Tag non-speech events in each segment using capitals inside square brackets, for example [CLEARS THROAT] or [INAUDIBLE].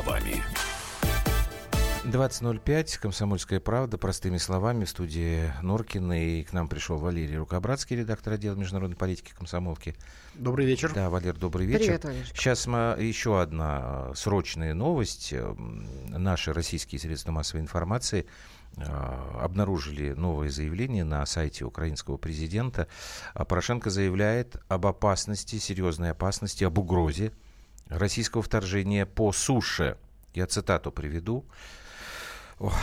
словами. 20.05, «Комсомольская правда», простыми словами, в студии Норкина, и к нам пришел Валерий Рукобратский, редактор отдела международной политики комсомолки. Добрый вечер. Да, Валер, добрый вечер. Привет, Валерочка. Сейчас мы, еще одна э, срочная новость. Э, наши российские средства массовой информации э, обнаружили новое заявление на сайте украинского президента. А Порошенко заявляет об опасности, серьезной опасности, об угрозе российского вторжения по суше. Я цитату приведу. Ох,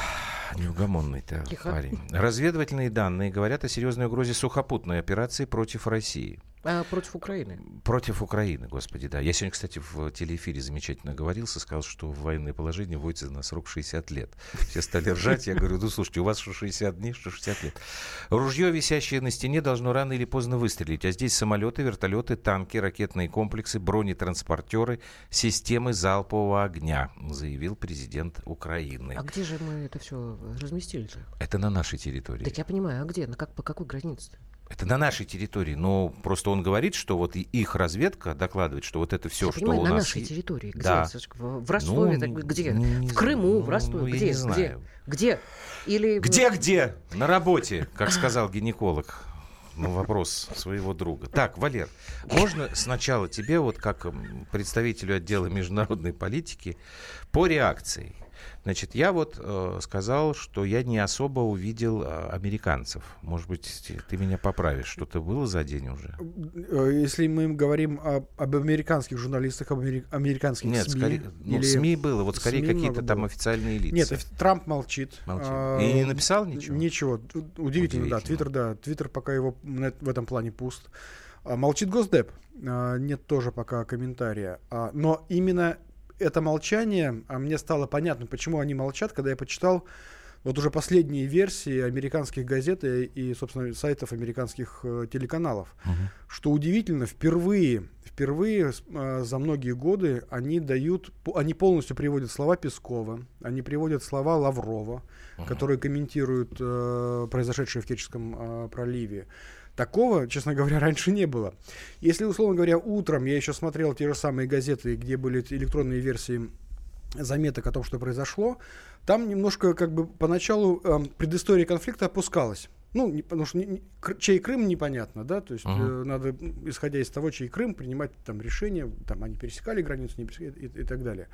неугомонный ты Тихо. парень. Разведывательные данные говорят о серьезной угрозе сухопутной операции против России. А против Украины. Против Украины, господи, да. Я сегодня, кстати, в телеэфире замечательно говорился, сказал, что в военное положение вводится на срок 60 лет. Все стали ржать, я говорю, ну слушайте, у вас что 60 дней, что 60 лет. Ружье, висящее на стене, должно рано или поздно выстрелить, а здесь самолеты, вертолеты, танки, ракетные комплексы, бронетранспортеры, системы залпового огня, заявил президент Украины. А где же мы это все разместили-то? Это на нашей территории. Так я понимаю, а где? На как, по какой границе-то? Это на нашей территории, но просто он говорит, что вот их разведка докладывает, что вот это все, я что понимаю, у на нас... нашей е- территории. Где? Да. В в Ростове? Ну, так где? не- в. Крыму, в Ну, Ростове? ну, где? где? знаю. Где? Или... Где-где? На работе, как сказал гинеколог. На вопрос своего друга. Так, Валер, можно сначала тебе, вот как представителю отдела международной политики, по реакции. Значит, я вот э, сказал, что я не особо увидел э, американцев. Может быть, ты- меня поправишь. Что-то было за день уже? Э, Если мы говорим об, об американских журналистах, об амери- американских Нет, СМИ, скорее, ну, или- СМИ было, вот скорее СМИ какие-то там было. официальные лица. Нет, Трамп молчит. Молчит. А, И не написал ничего? Ничего. У- Удивительно, да. Удивительно. Твиттер, да. Твиттер пока его в этом плане пуст. А, Молчит Госдеп. А, Нет тоже пока комментария. Но именно это молчание, а мне стало понятно, почему они молчат, когда я почитал вот уже последние версии американских газет и, и, собственно, сайтов американских э, телеканалов. Мгм. Что удивительно, впервые, впервые а, за многие годы они дают, по- они полностью приводят слова Пескова, они приводят слова Лаврова, которые комментируют э, произошедшее в Керченском э, проливе. Такого, честно говоря, [LAUGHS] раньше не было. Если, условно говоря, утром я еще смотрел те же самые газеты, где были электронные версии заметок о том, что произошло, там немножко как бы поначалу э, предыстория конфликта опускалась. Ну, не- потому что не- не- чей Крым непонятно, да, то есть Мгм. э, надо, исходя из того, чей Крым, принимать там решения, там они пересекали границу, не пересекали и, и так далее.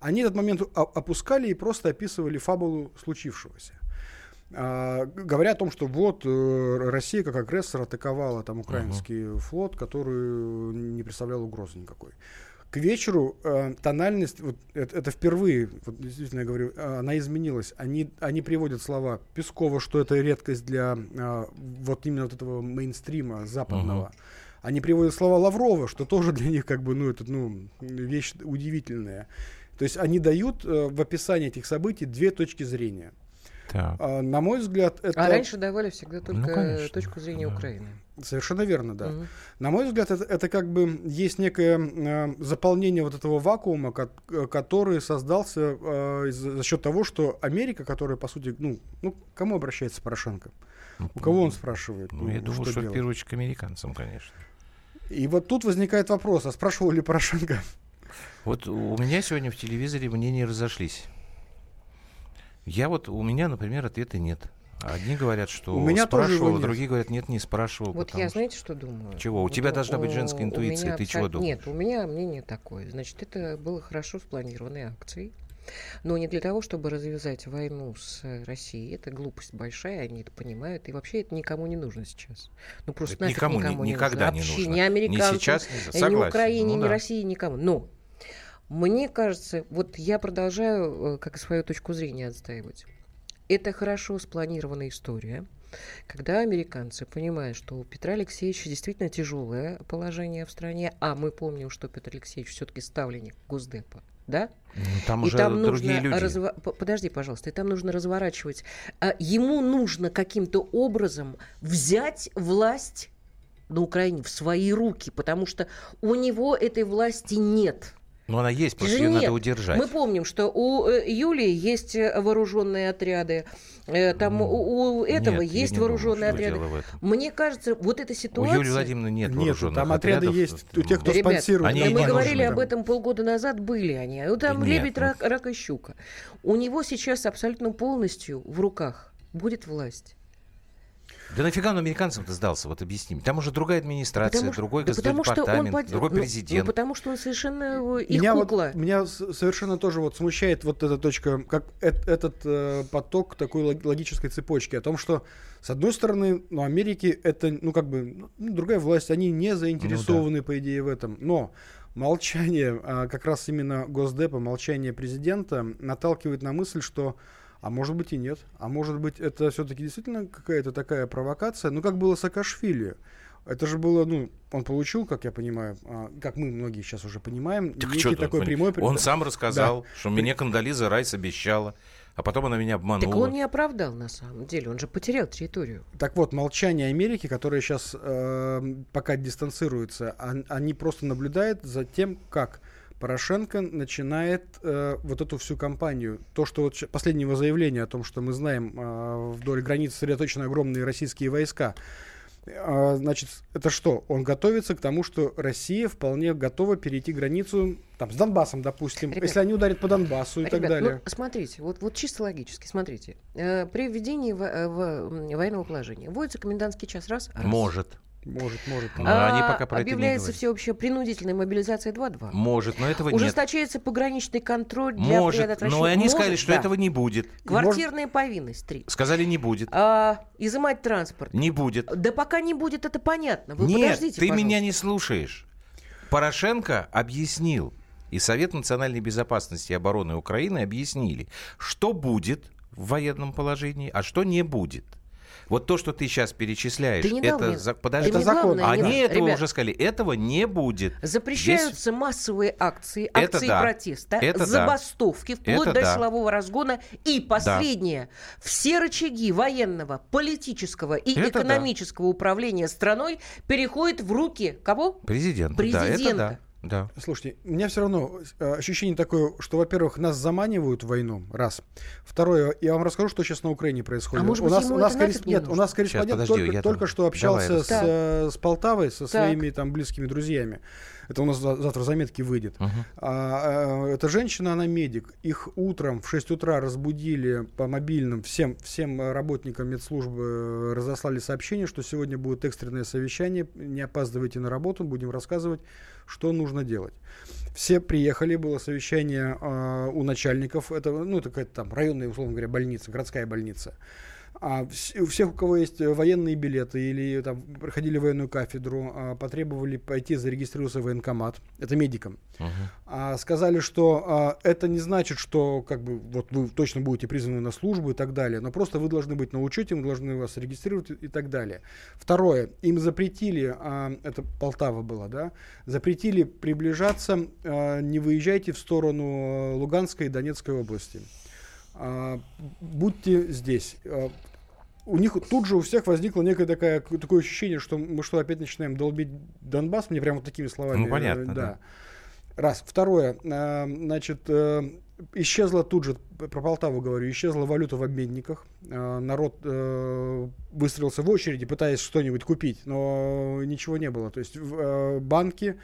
Они этот момент опускали и просто описывали фабулу случившегося. А, говоря о том, что вот э, Россия как агрессор атаковала там украинский флот, который не представлял угрозы никакой. К вечеру э, тональность, вот это, это впервые, вот действительно я говорю, э, она изменилась. Они, они приводят слова Пескова, что это редкость для э, вот именно вот этого мейнстрима западного. Они приводят слова Лаврова, что тоже для них как бы, ну, это, ну, вещь удивительная. То есть они дают э, в описании этих событий две точки зрения. Так. А, на мой взгляд, это А раньше давали всегда только Ну, конечно, точку зрения да. Украины. совершенно верно, да. Мгм. На мой взгляд, это, это как бы есть некое э, заполнение вот этого вакуума, ко- э, который создался э, за счет того, что Америка, которая, по сути, ну, ну кому обращается Порошенко? У кого он спрашивает? Ну, я думаю, что, в делать? первую очередь к американцам, конечно. И вот тут возникает вопрос, а спрашивал ли Порошенко? Вот у меня сегодня в телевизоре мнения разошлись. Я вот, у меня, например, ответа нет. Одни говорят, что У меня тоже спрашивал, а нет. другие говорят, нет, не спрашивал. Вот я, знаете, что думаю? Чего? У Вот тебя должна быть женская у интуиция, меня ты чего думаешь? Нет, у меня мнение такое. Значит, это было хорошо спланированной акцией. Но не для того, чтобы развязать войну с Россией. Это глупость большая, они это понимают. И вообще это никому не нужно сейчас. Ну просто Это нафиг никому не- никому не никогда нужно. не Вообще, нужно. Ни Ни американцам, сейчас, ни за- ни согласен. Украине, Ну ни да. России, никому. Но мне кажется, вот я продолжаю э, как свою точку зрения отстаивать. Это хорошо спланированная история, когда американцы понимают, что у Петра Алексеевича действительно тяжелое положение в стране, а мы помним, что Петр Алексеевич все-таки ставленник Госдепа, да? Ну, там и уже там другие нужно люди. п- Подожди, пожалуйста, и там нужно разворачивать. А, ему нужно каким-то образом взять власть на Украине в свои руки, потому что у него этой власти нет. Но она есть, просто ее Нет, надо удержать. Мы помним, что у э, Юлии есть э, вооруженные отряды, э, там у, у этого Нет, есть думаю, вооруженные отряды. Мне кажется, вот эта У ситуация... Юлии Владимировны нет, Нет, вооруженных там отряды отрядов. есть у тех, кто Ребят, спонсирует. они мы нужны говорили об там. этом полгода назад, были они. Ну, там Нет, лебедь, ну- рак, рак и щука. У него сейчас абсолютно полностью в руках будет власть. Да нафига он американцам-то сдался, вот объясни мне. Там уже другая администрация, Потому другой да потому что он госдепартамент, под- другой ну, ну, президент. потому что он совершенно э, их меня вот- кукла. меня с- совершенно тоже вот смущает вот эта точка, как эт- этот э, поток такой лог- логической цепочки о том, что с одной стороны, ну, Америки это, ну, как бы, ну, другая власть, они не заинтересованы, по идее, в этом. Но молчание, а, как раз именно Госдепа, молчание президента наталкивает на мысль, что а может быть и нет. А может быть это все-таки действительно какая-то такая провокация. Ну, как было Саакашвили. Это же было, ну, он получил, как я понимаю, а, как мы многие сейчас уже понимаем, Так некий такой он- прямой... Он сам рассказал, что мне Кондолиза Райс обещала, а потом она меня обманула. Так он не оправдал на самом деле, он же потерял территорию. Так вот, молчание Америки, которое сейчас пока дистанцируется, он- они просто наблюдают за тем, как Порошенко начинает э, вот эту всю кампанию. То, что вот ща- последнее его заявление о том, что мы знаем, э, вдоль границы сосредоточены огромные российские войска. А, значит, это что? Он готовится к тому, что Россия вполне готова перейти границу там, с Донбассом, допустим, Ребят, если они ударят по Донбассу и так Ребят, далее. ну, смотрите, вот, вот чисто логически, смотрите. Э, при введении во- э, в- м, военного положения вводится комендантский час раз. раз. Может, Может, может. Но А, они пока про это не объявляется всеобщая принудительная мобилизация 2-2. может, но этого нет. Ужесточается пограничный контроль для Может, предотвращения. но они сказали, Может, что да. этого не будет. Квартирная повинность 3. Сказали, не будет. А, изымать транспорт. Не будет. Да пока не будет, это понятно. Вы Нет, подождите, ты меня пожалуйста. не слушаешь. Порошенко объяснил, и Совет национальной безопасности и обороны Украины объяснили, что будет в военном положении, а что не будет. Вот то, что ты сейчас перечисляешь, Ты не это мне- за- ты подожди. Это мне закон. главное не Они дал. этого Ребят, уже сказали. Этого не будет. Запрещаются массовые акции, Это акции да. протеста, Это да. забастовки, вплоть Это до да. силового разгона. И последнее. Все рычаги военного, политического и Это да. экономического управления страной переходят в руки кого? Президент. Да, это Президента. да. Да. Слушайте, у меня все равно э, ощущение такое, что, во-первых, нас заманивают в войну, раз. Второе, я вам расскажу, что сейчас на Украине происходит. А может у быть, нас, ему у нас не нет, у нас корреспондент подожди, только, я там- только что давай общался с, расскажу. э, с Полтавой, со Так. своими там близкими друзьями. Это у нас за- завтра заметки выйдет. А, э, эта женщина, она медик. Их утром в 6 утра разбудили по мобильным. Всем, всем э, работникам медслужбы э, разослали сообщение, что сегодня будет экстренное совещание. Не опаздывайте на работу, будем рассказывать, что нужно делать. Все приехали, было совещание э, у начальников. Это, ну, это какая-то там районная, условно говоря, больница, городская больница. А у всех, у кого есть э, военные билеты или там проходили военную кафедру, а, потребовали пойти зарегистрироваться в военкомат. Это медикам. А, сказали, что а, это не значит, что как бы вот вы точно будете призваны на службу и так далее, но просто вы должны быть на учете, мы должны вас регистрировать и, так далее. Второе, им запретили, это Полтава была, да, запретили приближаться, не выезжайте в сторону э, Луганской и Донецкой области. Будьте здесь. А, у них тут же у всех возникло некое такое, такое ощущение, что мы что, опять начинаем долбить Донбасс, мне прямо вот такими словами. Ну, понятно, да. да. Раз. Второе. э, значит, э, исчезла тут же, про Полтаву говорю, исчезла валюта в обменниках. Э, народ э, выстроился в очереди, пытаясь что-нибудь купить, но ничего не было. То есть э, банки,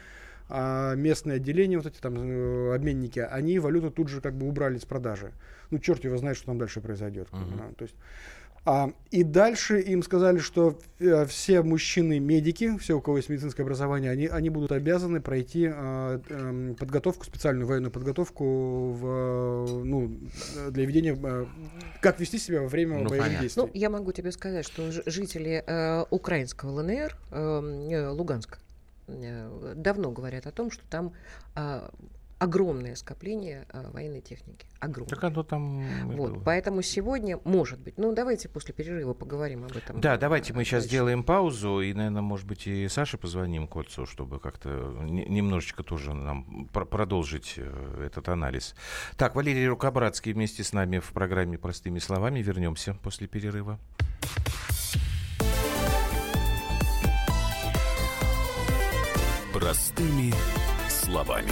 а местные отделения, вот эти там обменники, они валюту тут же как бы убрали с продажи. Ну, черт его знает, что там дальше произойдет. А, То есть, а, и дальше им сказали, что э, все мужчины-медики, все, у кого есть медицинское образование, они, они будут обязаны пройти а, эм, подготовку, специальную военную подготовку в, ну, для ведения, э, как вести себя во время Ну, боевых понятно. действий. Ну, я могу тебе сказать, что жители э, украинского ЛНР, э, э, Луганска, э, давно говорят о том, что там э, огромное скопление э, военной техники. Огромное. Так оно там Вот, было. поэтому сегодня, может быть, ну давайте после перерыва поговорим об этом. Да, давайте мы сейчас дальше. сделаем паузу, и, наверное, может быть, и Саше позвоним Кольцу, чтобы как-то не- немножечко тоже нам пр- продолжить э, этот анализ. Так, Валерий Рукобратский вместе с нами в программе «Простыми словами». Вернемся после перерыва. Простыми словами.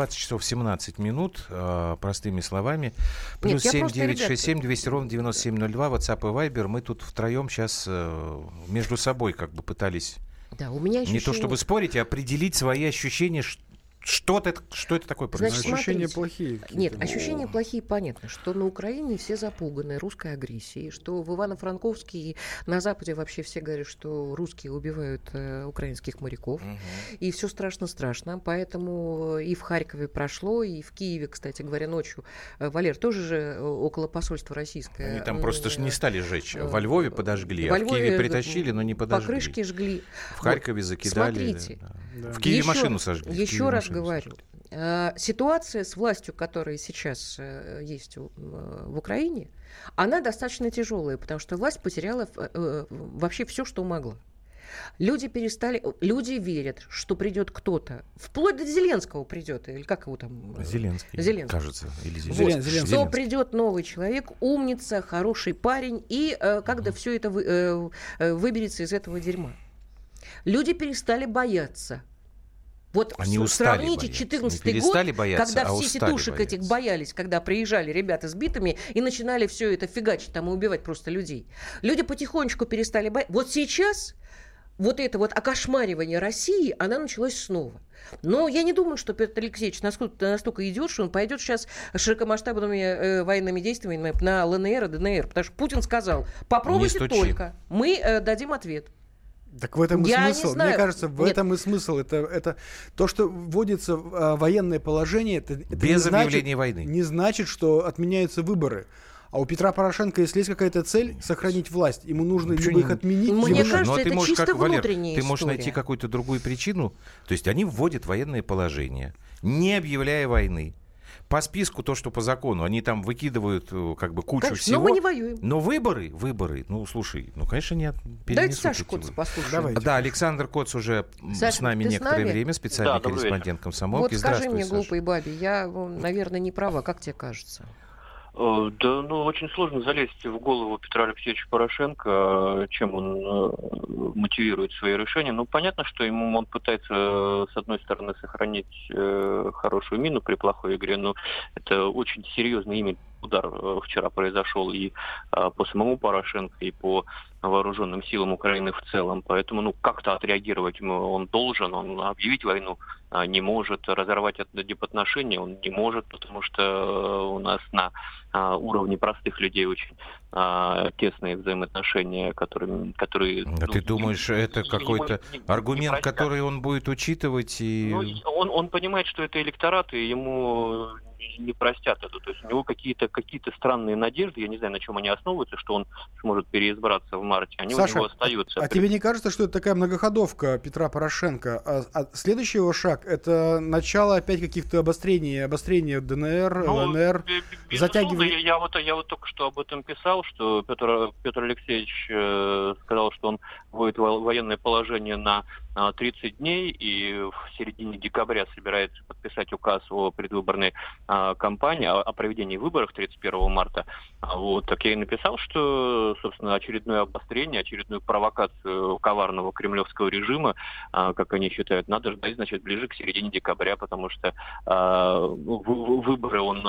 20 часов 17 минут, э, простыми словами. Плюс Нет, 7 967 200 ровно 9702, WhatsApp и Viber. Мы тут втроем сейчас э, между собой как бы пытались... Да, у меня ощущение... Не то чтобы спорить, а определить свои ощущения, что это, что это такое? Значит, ощущения плохие. Нет, ощущения плохие, понятно, что на Украине все запуганы русской агрессией, что в Ивано-Франковске и на Западе вообще все говорят, что русские убивают э, украинских моряков, угу. и все страшно-страшно, поэтому и в Харькове прошло, и в Киеве, кстати говоря, ночью. Э, Валер, тоже же э, около посольства российское. Они там просто не стали жечь. Во Львове подожгли, Во Львове а в Киеве притащили, но не подожгли. Покрышки жгли. В Харькове закидали. Смотрите. Да. В Киеве еще, машину сожгли. Еще раз говорю, э, ситуация с властью, которая сейчас э, есть э, в Украине, она достаточно тяжелая, потому что власть потеряла вообще все, что могла. Люди перестали, люди верят, что придет кто-то, вплоть до Зеленского придет, или как его там? Зеленский, Зеленский. кажется, или Зеленский. Вот, Зеленский. Что придет новый человек, умница, хороший парень, и э, когда все это вы, э, выберется из этого дерьма. Люди перестали бояться вот Они сравните 14 год, бояться, когда а все сетушек бояться. этих боялись, когда приезжали ребята с битами и начинали все это фигачить там и убивать просто людей. Люди потихонечку перестали бояться. Вот сейчас вот это вот окошмаривание России, она началась снова. Но я не думаю, что Петр Алексеевич настолько, настолько идет, что он пойдет сейчас широкомасштабными э, военными действиями на ЛНР и ДНР. Потому что Путин сказал, попробуйте только, мы э, дадим ответ. Так в этом и я смысл. Мне кажется, в Нет. этом и смысл. Это, это то, что вводится а, военное положение, это, это без не объявления значит, войны. Не значит, что отменяются выборы. А у Петра Порошенко, если есть какая-то цель сохранить власть, ему нужно Почему либо их отменить, Мне либо... кажется, Но ну, а это ты можешь, как, Валер, ты можешь найти какую-то другую причину. То есть они вводят военное положение, не объявляя войны по списку то, что по закону, они там выкидывают э, как бы кучу конечно, всего. Но мы не воюем. Но выборы, выборы, ну слушай, ну конечно нет. Давайте Сашу Коц послушаем. Давайте. Да, Александр Коц уже Саша, с нами некоторое нами? время, специальный да, корреспондент комсомолки. Вот скажи мне, глупой бабе, я, наверное, не права, как тебе кажется? Э, да, ну, очень сложно залезть в голову Петра Алексеевича Порошенко, чем он э, мотивирует свои решения. Ну, понятно, что ему он пытается, с одной стороны, сохранить э, хорошую мину при плохой игре, но это очень серьезный имя удар вчера произошел и по самому Порошенко, и по вооруженным силам Украины в целом. Поэтому ну, как-то отреагировать он должен, он объявить войну не может, разорвать дипотношения он не может, потому что у нас на а, уровне простых людей очень а, тесные взаимоотношения, которые... которые а ну, ты думаешь, не, это какой-то аргумент, не который он будет учитывать? И... Ну, он, он понимает, что это электорат, и ему не простят это. То есть у него какие-то какие странные надежды, я не знаю, на чем они основываются, что он сможет переизбраться в марте. Они Саша, у него остаются. А, а тебе не кажется, что это такая многоходовка Петра Порошенко? А, а следующий его шаг это начало опять каких-то обострений, обострения ДНР, ну, ЛНР, затягивание. Я, я вот я вот только что об этом писал, что Петр Петр Алексеевич э, сказал, что он вводит военное положение на 30 дней и в середине декабря собирается подписать указ о предвыборной а, кампании, о, проведении выборов 31 марта. А вот, так я и написал, что, собственно, очередное обострение, очередную провокацию коварного кремлевского режима, а, как они считают, надо ждать, значит, ближе к середине декабря, потому что выборы он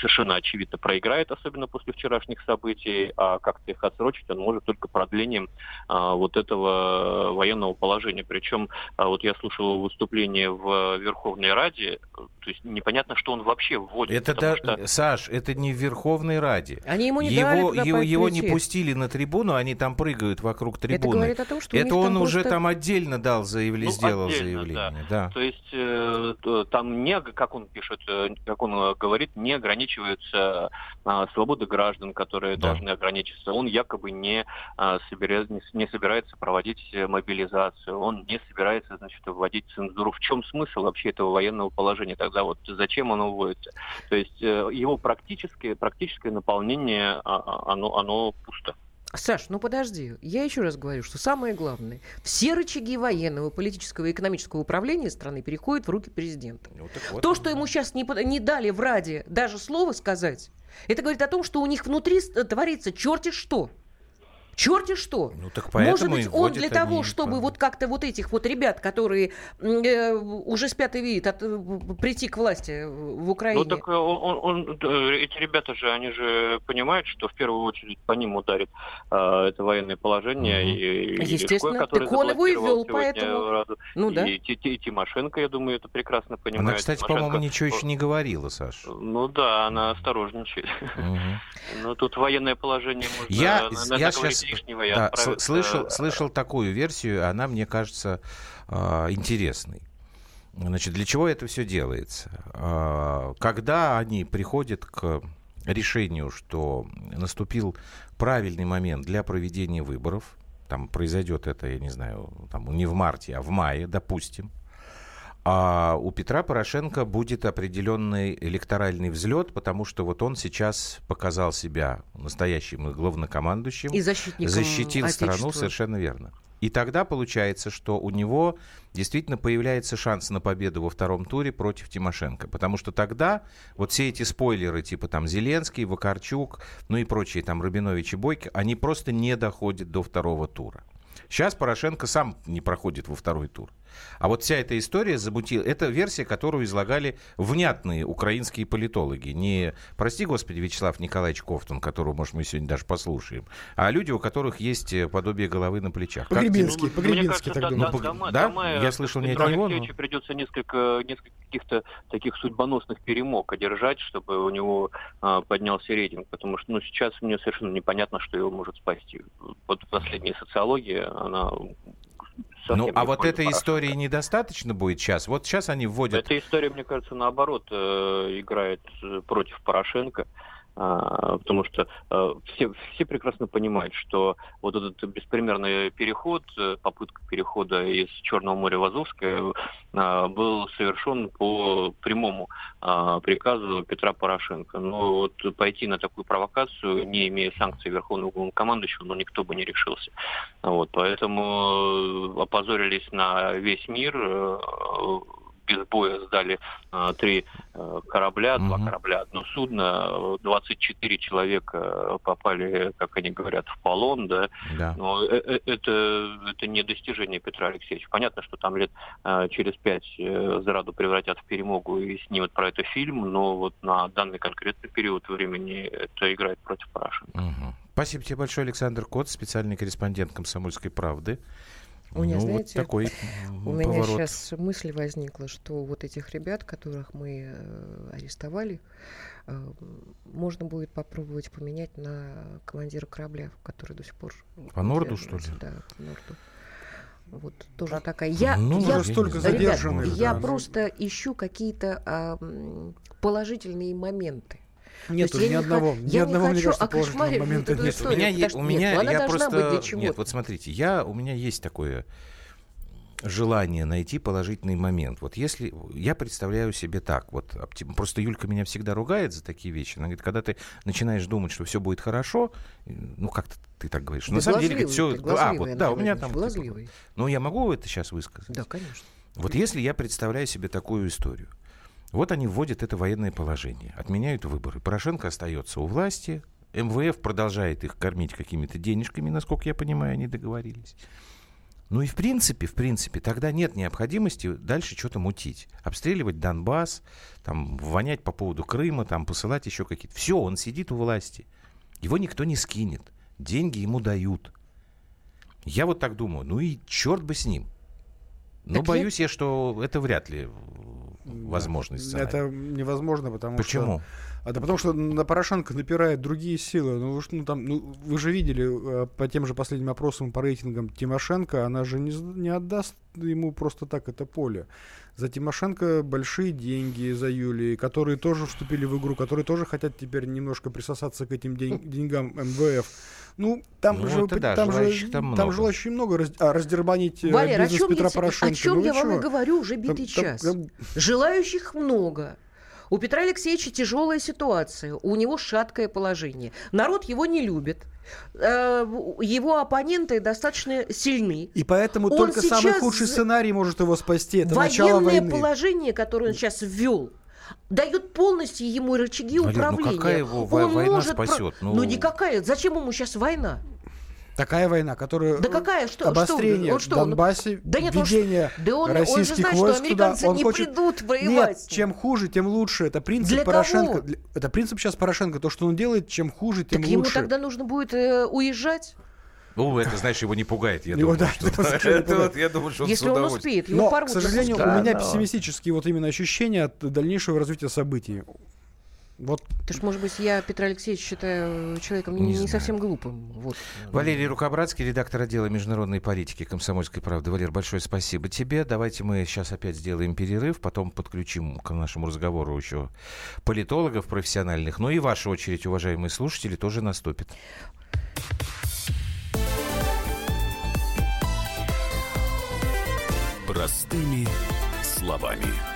совершенно очевидно проиграет, особенно после вчерашних событий, а как-то их отсрочить он может только продлением вот этого военного положения причем а, вот я слушал выступление в Верховной Раде, то есть непонятно, что он вообще вводит. Это да, что... Саш, это не в Верховной Раде. Они ему не его, дали его, его не пустили на трибуну, они там прыгают вокруг трибуны. Это говорит о том, что это он уже просто... там отдельно дал заявление, ну, сделал заявление. Да. Да. То есть э, там не, как он пишет, э, как он говорит, не ограничивается ограничиваются а, свободы граждан, которые да. должны ограничиться. Он якобы не, а, собирает, не, не собирается проводить мобилизацию, он не собирается, значит, вводить цензуру. В чем смысл вообще этого военного положения? Тогда вот зачем оно вводится? То есть э, его практическое, практическое наполнение, а, а, оно, оно пусто. Саш, ну подожди, я еще раз говорю, что самое главное, все рычаги военного, политического и экономического управления страны переходят в руки президента. Ну, вот, То, что ему сейчас не, не дали в Раде даже слова сказать, это говорит о том, что у них внутри творится черти что. Черти что. Ну, так Может быть, он для того, чтобы по... вот как-то вот этих вот ребят, которые э, уже спят и видят, от, э, прийти к власти в Украине. Ну так э, он, он, он, эти ребята же, они же понимают, что в первую очередь по ним ударит э, это военное положение. Mm-hmm. И, Естественно, и так он его и вел, поэтому... Разу. Ну да. И, и, и Тимошенко, я думаю, это прекрасно понимает. Она, кстати, Тимошенко... по-моему, ничего еще не говорила, Саша. Ну да, она осторожничает. Mm-hmm. [LAUGHS] Но тут военное положение можно я, я сейчас лишнего и да, Слышал, слышал такую версию, она мне кажется э, интересной. Значит, для чего это все делается? Э, когда они приходят к решению, что наступил правильный момент для проведения выборов, там произойдет это, я не знаю, там, не в марте, а в мае, допустим, а у Петра Порошенко будет определенный электоральный взлет, потому что вот он сейчас показал себя настоящим главнокомандующим. И защитником Защитил Отечества. страну, совершенно верно. И тогда получается, что у него действительно появляется шанс на победу во втором туре против Тимошенко. Потому что тогда вот все эти спойлеры, типа там Зеленский, Вакарчук, ну и прочие там Рабинович и Бойко, они просто не доходят до второго тура. Сейчас Порошенко сам не проходит во второй тур. А вот вся эта история замутила... Это версия, которую излагали внятные украинские политологи. Не, прости господи, Вячеслав Николаевич Кофтон, которого, может, мы сегодня даже послушаем, а люди, у которых есть э, подобие головы на плечах. Погребинский, Погребинский так думаю. Ну, дома, да? Дома, Я слышал не от него. Но... придется несколько, несколько каких-то таких судьбоносных перемог одержать, чтобы у него а, поднялся рейтинг, потому что ну, сейчас мне совершенно непонятно, что его может спасти. Вот последняя социология, она ну, а вот этой истории недостаточно будет сейчас? Вот сейчас они вводят... Эта история, мне кажется, наоборот, э, играет э, против Порошенко. А, потому что э, все, все прекрасно понимают, что вот этот беспримерный переход, э, попытка перехода из Черного моря в Азовское э, был совершен по прямому а, приказу Петра Порошенко. Но вот пойти на такую провокацию, не имея санкций Верховного главнокомандующего, ну, никто бы не решился. Вот, поэтому опозорились на весь мир, без боя сдали а, три а, корабля, два корабля, одно судно, 24 человека попали, как они говорят, в полон, да. да. Но э, э, это, это не достижение Петра Алексеевича. Понятно, что там лет через пять э, Зраду превратят в перемогу и снимут про это фильм, но вот на данный конкретный период времени это играет против Порошенко. Угу. Спасибо тебе большое, Александр Кот, специальный корреспондент «Комсомольской правды». У меня, ну, знаете, вот такой [LAUGHS] у поворот. меня сейчас мысль возникла, что вот этих ребят, которых мы э, арестовали, э, можно будет попробовать поменять на командира корабля, который до сих пор... По Норду, что ли? Да, по Норду. Вот тоже такая. Я, ну, я, столько задержанных. Ребят, да, я ну... просто ищу какие-то а, положительные моменты. Нет, ни одного, х... ни одного, мне кажется, положительного момента нет. Историю, у меня, есть, у меня нет, я просто... Нет, вот смотрите, я, у меня есть такое желание найти положительный момент. Вот если я представляю себе так, вот просто Юлька меня всегда ругает за такие вещи. Она говорит, когда ты начинаешь думать, что все будет хорошо, ну как-то ты так говоришь. на самом деле все. А вот да, у меня там. Типа, ну я могу это сейчас высказать. Да, конечно. Вот если я представляю себе такую историю, вот они вводят это военное положение, отменяют выборы. Порошенко остается у власти, МВФ продолжает их кормить какими-то денежками, насколько я понимаю, они договорились. Ну и в принципе, в принципе, тогда нет необходимости дальше что-то мутить. Обстреливать Донбасс, там, вонять по поводу Крыма, там, посылать еще какие-то. Все, он сидит у власти. Его никто не скинет. Деньги ему дают. Я вот так думаю. Ну и черт бы с ним. Но так боюсь я... я, что это вряд ли сценарий. Это невозможно, потому Почему? что... А да потому что на Порошенко напирают другие силы. Ну, ну, там, ну, вы же видели э, по тем же последним опросам по рейтингам Тимошенко, она же не, не отдаст ему просто так это поле. За Тимошенко большие деньги за Юлии, которые тоже вступили в игру, которые тоже хотят теперь немножко присосаться к этим день, [LAUGHS] деньгам МВФ. Ну, там Ну, же, да, там, же желающих там много. желающих много. Раз, а, раздербанить э, Валер, о бизнес чем, Петра я, Порошенко. о чем ну, вы я вам и говорю уже Там- битый там- час. там- Желающих много. У Петра Алексеевича тяжелая ситуация, у него шаткое положение. Народ его не любит. Э, Его оппоненты достаточно сильны. И поэтому Он только самый худший сценарий может его спасти. Это начало Военное войны. положение, которое он сейчас ввел, дает полностью ему рычаги Валер, ну управления. какая его Он война может про- спасет? Ну... Ну- никакая. Зачем ему сейчас война? Такая война, которая... Да какая? Что? Обострение что? Он что? в Донбассе, Да нет, он введение Да он, он же российских знает, что войск туда. американцы Он не хочет... придут воевать. Нет, чем хуже, тем лучше. Это принцип Для Порошенко. кого? Для- Это принцип сейчас Порошенко. То, что он делает, чем хуже, тем Так ему лучше. тогда нужно будет э, уезжать, Ну, это, знаешь, его не пугает, я Его, [LAUGHS] думаю. да, что- [LAUGHS] это это вот, я думаю, что он с если он успеет. Его Но, порвут к сожалению, запускают. у меня но- пессимистические вот именно ощущения от дальнейшего развития событий. Вот Ты ж, может быть, я Петра Алексеевича считаю человеком Не не, не совсем глупым. Вот. Валерий Рукобратский, редактор отдела международной политики комсомольской правды. Валер, большое спасибо тебе. Давайте мы сейчас опять сделаем перерыв, потом подключим к нашему разговору еще политологов профессиональных. Ну и ваша очередь, уважаемые слушатели, тоже наступит. Простыми словами.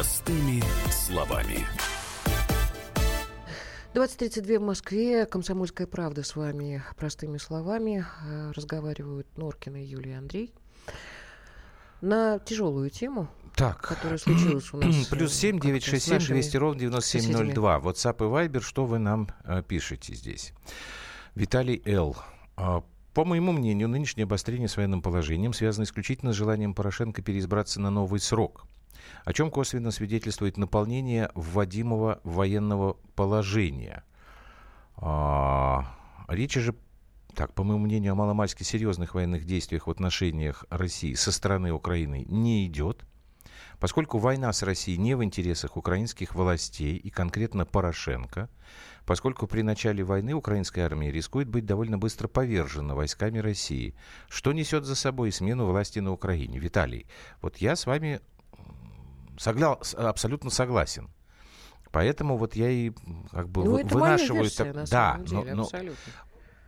Простыми словами. 20.32 в Москве. Комсомольская правда с вами простыми словами. Э, Разговаривают Норкина, Юлия и Андрей. На тяжелую тему, Так, которая случилась у нас. [CLEARS THROAT] плюс э, 7 как-то с 967 нашими 200 ровно соседями. 9702. WhatsApp и Viber, что вы нам э, пишете здесь? Виталий Л. А, По моему мнению, нынешнее обострение с военным положением связано исключительно с желанием Порошенко переизбраться на новый срок, о чем косвенно свидетельствует наполнение вводимого военного положения. А, Речь же, так, по моему мнению, о маломальски серьезных военных действиях в отношениях России со стороны Украины не идет, поскольку война с Россией не в интересах украинских властей и конкретно Порошенко, поскольку при начале войны украинская армия рискует быть довольно быстро повержена войсками России, что несет за собой смену власти на Украине. Виталий, вот я с вами согля- абсолютно согласен. Поэтому вот я и как бы Ну, вы- это вынашиваю... версия, так- на да, самом деле, но- но абсолютно.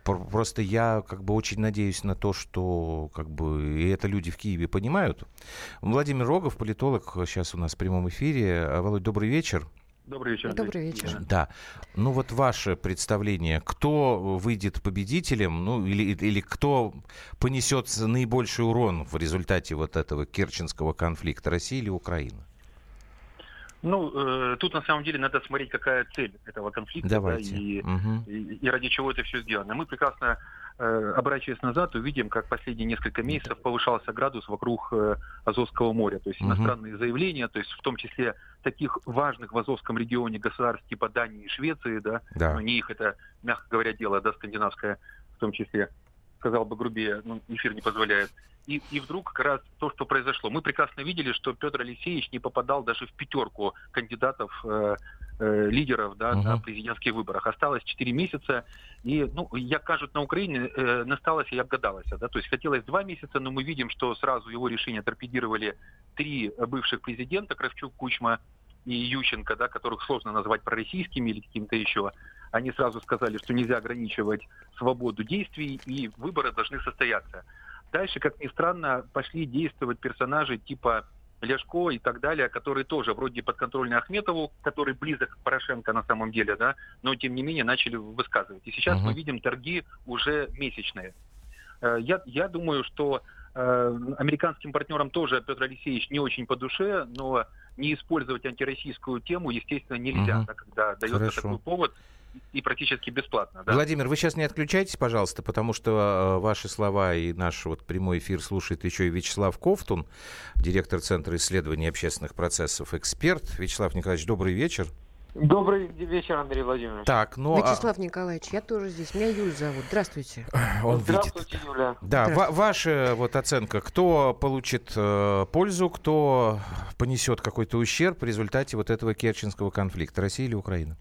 Пр- Просто я как бы очень надеюсь на то, что как бы и это люди в Киеве понимают. Владимир Рогов, политолог, сейчас у нас в прямом эфире. А, Володь, добрый вечер. Добрый вечер. Андрей. Добрый вечер. Да. Ну вот ваше представление, кто выйдет победителем, ну или, или кто понесет наибольший урон в результате вот этого керченского конфликта, Россия или Украина? Ну, э, тут на самом деле надо смотреть, какая цель этого конфликта да, и, Мгм. и, и ради чего это все сделано. Мы прекрасно, э, оборачиваясь назад, увидим, как последние несколько месяцев повышался градус вокруг э, Азовского моря. То есть Мгм. иностранные заявления, то есть в том числе таких важных в Азовском регионе государств типа Дании и Швеции, да, Да. но не их это, мягко говоря, дело, да, скандинавское в том числе, сказал бы грубее, ну, эфир не позволяет. И, и вдруг как раз то, что произошло. Мы прекрасно видели, что Петр Алексеевич не попадал даже в пятерку кандидатов, э, э, лидеров да, на Мгм. президентских выборах. Осталось 4 месяца, и, ну, як кажут на Украине, э, насталось и обгадалось. Да? То есть хотелось 2 месяца, но мы видим, что сразу его решение торпедировали три бывших президента, Кравчук, Кучма и Ющенко, да, которых сложно назвать пророссийскими или каким-то еще. Они сразу сказали, что нельзя ограничивать свободу действий, и выборы должны состояться. Дальше, как ни странно, пошли действовать персонажи типа Ляшко и так далее, которые тоже вроде подконтрольны Ахметову, который близок к Порошенко на самом деле, да, но тем не менее начали высказывать. И сейчас Мгм. мы видим торги уже месячные. Э, Я, я думаю, что э, американским партнерам тоже Петр Алексеевич не очень по душе, но не использовать антироссийскую тему, естественно, нельзя, Мгм. да, когда дается Хорошо. такой повод и практически бесплатно. Да. Владимир, вы сейчас не отключайтесь, пожалуйста, потому что э, ваши слова и наш вот прямой эфир слушает еще и Вячеслав Ковтун, директор Центра исследований общественных процессов, эксперт. Вячеслав Николаевич, добрый вечер. Добрый вечер, Андрей Владимирович. Так, ну, а- Вячеслав Николаевич, я тоже здесь. Меня Юль зовут. Здравствуйте. он видит. Здравствуйте, Юля. Да, Здравствуйте. ваша вот оценка, кто получит э, пользу, кто понесет какой-то ущерб в результате вот этого керченского конфликта, Россия или Украина?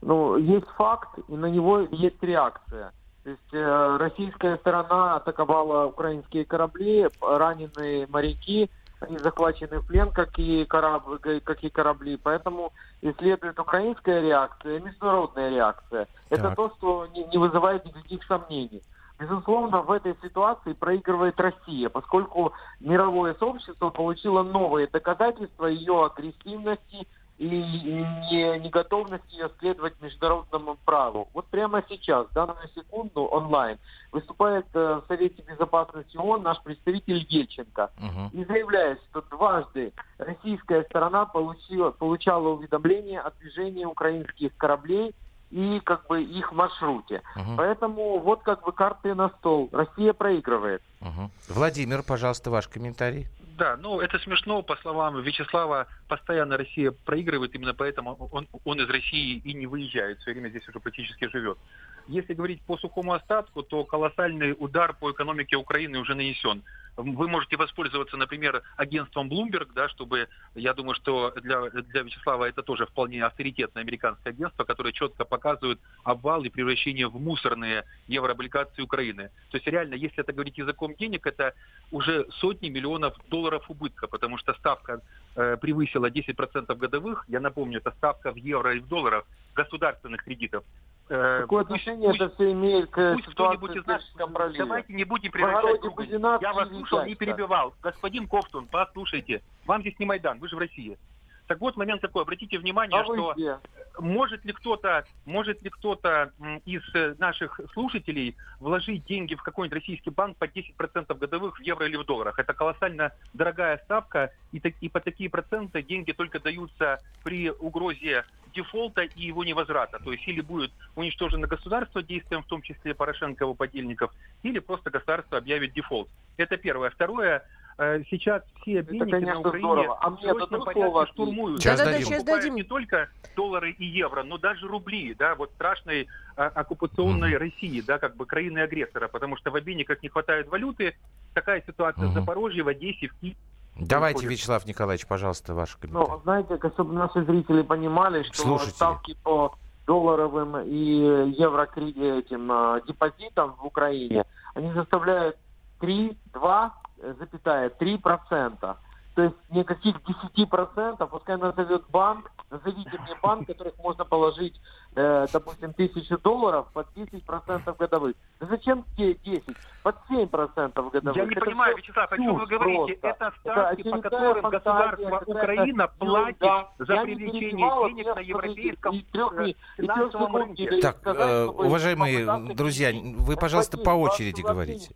Ну, есть факт, и на него есть реакция. То есть э, российская сторона атаковала украинские корабли, раненые моряки, они захвачены в плен, как и, корабли, как и корабли. Поэтому и следует украинская реакция международная реакция. Это Так. то, что не, не вызывает никаких сомнений. Безусловно, в этой ситуации проигрывает Россия, поскольку мировое сообщество получило новые доказательства ее агрессивности и не, не готовности ее следовать международному праву. Вот прямо сейчас, данную секунду, онлайн, выступает э, в Совете Безопасности ООН наш представитель Ельченко Мгм. и заявляет, что дважды российская сторона получила, получала уведомления о движении украинских кораблей и как бы их маршруте. Мгм. Поэтому вот как бы карты на стол. Россия проигрывает. Мгм. Владимир, пожалуйста, ваш комментарий. Да, ну это смешно, по словам Вячеслава, постоянно Россия проигрывает, именно поэтому он, он из России и не выезжает, все время здесь уже практически живет. Если говорить по сухому остатку, то колоссальный удар по экономике Украины уже нанесен. Вы можете воспользоваться, например, агентством Bloomberg, да, чтобы, я думаю, что для, для Вячеслава это тоже вполне авторитетное американское агентство, которое четко показывает обвал и превращение в мусорные еврооблигации Украины. То есть реально, если это говорить языком денег, это уже сотни миллионов долларов убытка, потому что ставка э, превысила 10% годовых. Я напомню, это ставка в евро и в долларах государственных кредитов. Э, Какое пусть- отношение пусть- это все имеет к Пусть ситуации кто-нибудь в из нас, Керченском проливе? давайте не будем превращать Я вас слушал, не дядька. перебивал. Господин Ковтун, послушайте, вам здесь не Майдан, вы же в России. Так вот, момент такой, обратите внимание, А что где? может ли кто-то, может ли кто-то из э, наших слушателей вложить деньги в какой-нибудь российский банк по 10% годовых в евро или в долларах? Это колоссально дорогая ставка, и, так- и по такие проценты деньги только даются при угрозе дефолта и его невозврата. То есть или будет уничтожено государство действием, в том числе Порошенко и его подельников, или просто государство объявит дефолт. Это первое. Второе, Э, сейчас все обменники Это, конечно, на Украине здорово. А мне дадут слово? штурмуют. Сейчас да, дадим. Сейчас дадим. не только доллары и евро, но даже рубли, да, вот страшной а, оккупационной mm. России, да, как бы краины агрессора, потому что в обменниках не хватает валюты. Такая ситуация mm. в Запорожье, в Одессе, в Киеве. Давайте. Вячеслав Николаевич, пожалуйста, ваш комментарий. Ну, знаете, как, чтобы наши зрители понимали, что Слушатели. ставки по долларовым и евро этим а, депозитам в Украине, они составляют 3, 2, запятая 3%. То есть никаких 10%, пускай назовет банк, назовите мне банк, которых можно положить, э, допустим, тысячу долларов под 10% годовых. Да зачем те 10? Под 7% годовых. Я не это понимаю, Вячеслав, о чем вы говорите? Просто. Это ставки, это по которым государство Украина платит да. за Я привлечение денег на европейском финансовом рынке. Так, сказать, э, уважаемые друзья, вы, пожалуйста, по очереди говорите.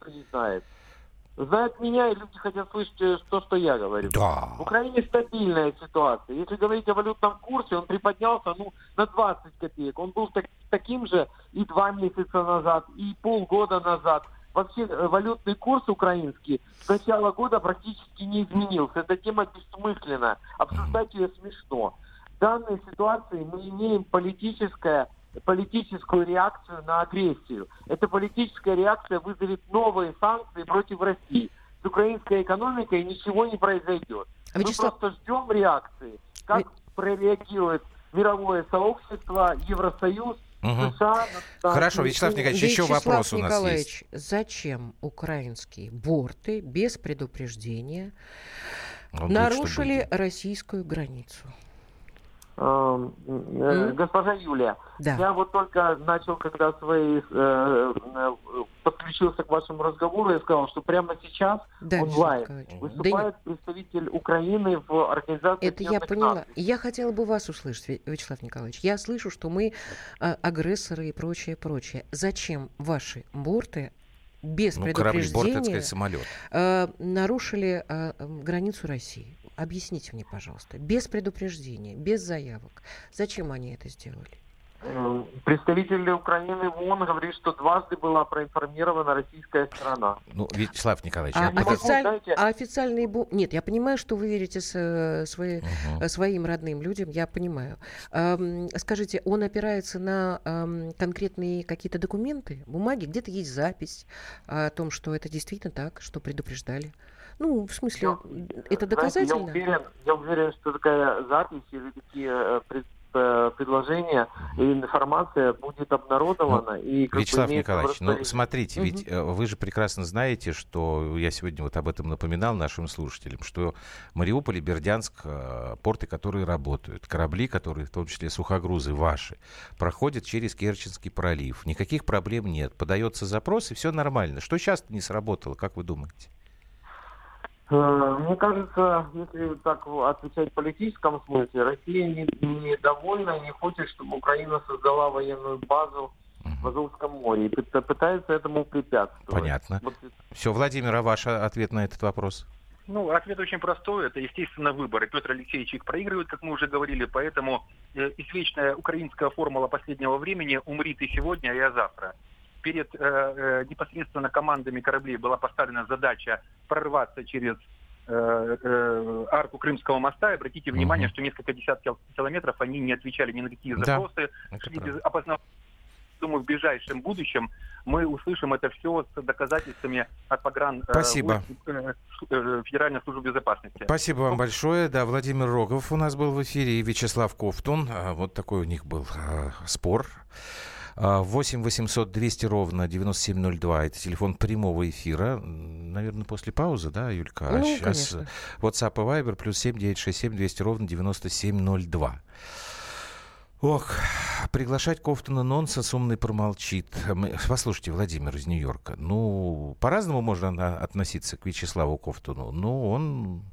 Знают меня, и люди хотят слышать э, то, что я говорю. Да. В Украине стабильная ситуация. Если говорить о валютном курсе, он приподнялся ну, на 20 копеек. Он был так- таким же и два месяца назад, и полгода назад. Вообще э, валютный курс украинский с начала года практически не изменился. Эта тема бессмысленна. Обсуждать ее смешно. В данной ситуации мы имеем политическое политическую реакцию на агрессию. Эта политическая реакция вызовет новые санкции против России. С украинской экономикой ничего не произойдет. А, Мы Вячеслав, просто ждем реакции. Как прореагирует мировое сообщество, Евросоюз, Мгм. США. на Хорошо, Вячеслав Николаевич, еще Вячеслав вопрос у нас Николаевич, зачем украинские борты без предупреждения Он нарушили российскую границу? Э? Госпожа Юлия, Да. я вот только начал, когда свои э, э, подключился к вашему разговору, я сказал, что прямо сейчас Да, онлайн Николаевич. Да выступает представитель Украины в организации Это я поняла. Наций. Я хотела бы вас услышать, Вя- Вячеслав Николаевич. Я слышу, что мы а, агрессоры и прочее, прочее. Зачем ваши борты без Ну, корабли, борт, это предупреждения сказать, самолет. э, нарушили э, границу России? Объясните мне, пожалуйста, без предупреждения, без заявок, зачем они это сделали? Представитель Украины в ООН говорит, что дважды была проинформирована российская сторона. Ну, Вячеслав Николаевич, А, могу, официаль- знаете- а официальные... бу- Нет, я понимаю, что вы верите с, э, свои- э, своим родным людям, я понимаю. Скажите, он опирается на конкретные какие-то документы, бумаги, где-то есть запись о том, что это действительно так, что предупреждали? Ну, в смысле, Я- это Знаете, доказательно? я уверен, я уверен, что такая запись или такие э, пред- э, предложения и информация будет обнародована. и как бы Вячеслав Николаевич, ну распоряжении. смотрите, ведь э, вы же прекрасно знаете, что я сегодня вот об этом напоминал нашим слушателям, что Мариуполь и Бердянск, порты, которые работают, корабли, которые, в том числе сухогрузы ваши, проходят через Керченский пролив. Никаких проблем нет. Подается запрос, и все нормально. Что сейчас не сработало, как вы думаете? Э, Мне кажется, если так отвечать в политическом смысле, Россия не- недовольна и не хочет, чтобы Украина создала военную базу в Азовском море и пыт- пытается этому препятствовать. Понятно. Вот Все, Владимир, а ваш а, ответ на этот вопрос? Ну, ответ очень простой. Это, естественно, выборы. Петр Алексеевич их проигрывает, как мы уже говорили, поэтому э, извечная украинская формула последнего времени «умри ты сегодня, а я завтра». Перед э, э, непосредственно командами кораблей была поставлена задача прорваться через э, э, арку Крымского моста. И обратите внимание, Мгм. что несколько десятков километров они не отвечали ни на какие Да, запросы, шли без опознав- Думаю, в ближайшем будущем мы услышим это все с доказательствами от погран Спасибо. э, э, Федеральной службы безопасности. Спасибо вам большое. Да, Владимир Рогов у нас был в эфире и Вячеслав Ковтун. А, Вот такой у них был спор. А, 8 800 200 ровно 9702. Это телефон прямого эфира. Наверное, после паузы, да, Юлька? А Ну, сейчас конечно. WhatsApp и Viber плюс 7 967 200 ровно 9702. Ох, приглашать Кофтона нонсенс, умный промолчит. Послушайте, Владимир из Нью-Йорка, ну, по-разному можно относиться к Вячеславу Кофтуну. Ну, он,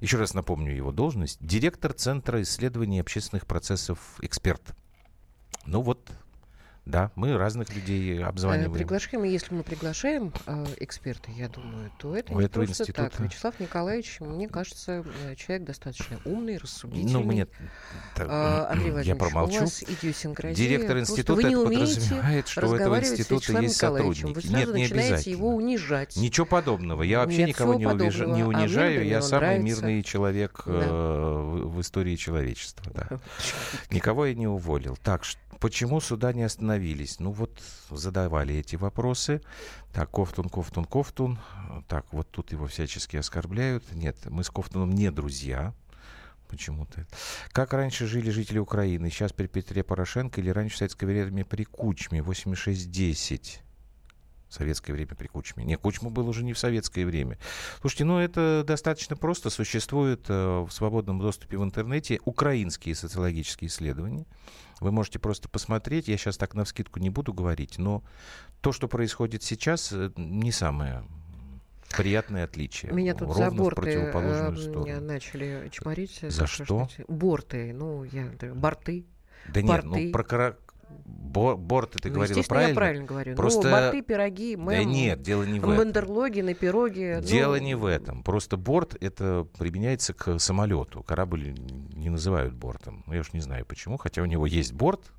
еще раз напомню его должность, директор Центра исследований общественных процессов «Эксперт». Ну вот, да, мы разных людей Э, обзваниваем. Приглашаем, и если мы приглашаем э, эксперта, я думаю, то это У не этого просто института- так. Вячеслав Николаевич, мне кажется, э, человек достаточно умный, рассудительный. Ну, мне... А, Андрей я промолчу. у вас идиосинкразия. Директор института это подразумевает, что у этого института есть сотрудники. Вы сразу Нет, не обязательно. его унижать. Ничего подобного. Я вообще Нет, никого не, увиж- подобного. не А унижаю. например, Я самый нравится. мирный человек Да. э, в, в истории человечества. Да. [LAUGHS] Никого я не уволил. Так, ш- почему суда не остановились? Ну вот задавали эти вопросы. Так, Кофтун, Кофтун, Кофтун. Так, вот тут его всячески оскорбляют. Нет, мы с Кофтуном не друзья. Почему-то. Как раньше жили жители Украины? Сейчас при Петре Порошенко или раньше в советское время при Кучме? 86-10. Советское время при Кучме. Не, Кучма был уже не в советское время. Слушайте, ну это достаточно просто. Существуют э, в свободном доступе в интернете украинские социологические исследования. Вы можете просто посмотреть. Я сейчас так навскидку не буду говорить, но то, что происходит сейчас, э, не самое приятное отличие. Меня тут Ровно за в борты противоположную э, сторону. начали чморить. За Как что? Борты. Ну, я борты. Да нет, ну про кора- бо- борты ты Ну, говорила правильно. я правильно говорю. Просто- Ну, борты, пироги, Да мэм, нет, дело не в этом. мандерлоги на пироге. ну, Дело не в этом. Просто борт это применяется к самолету. Корабль не называют бортом. Ну, я уж не знаю почему, хотя у него есть борт,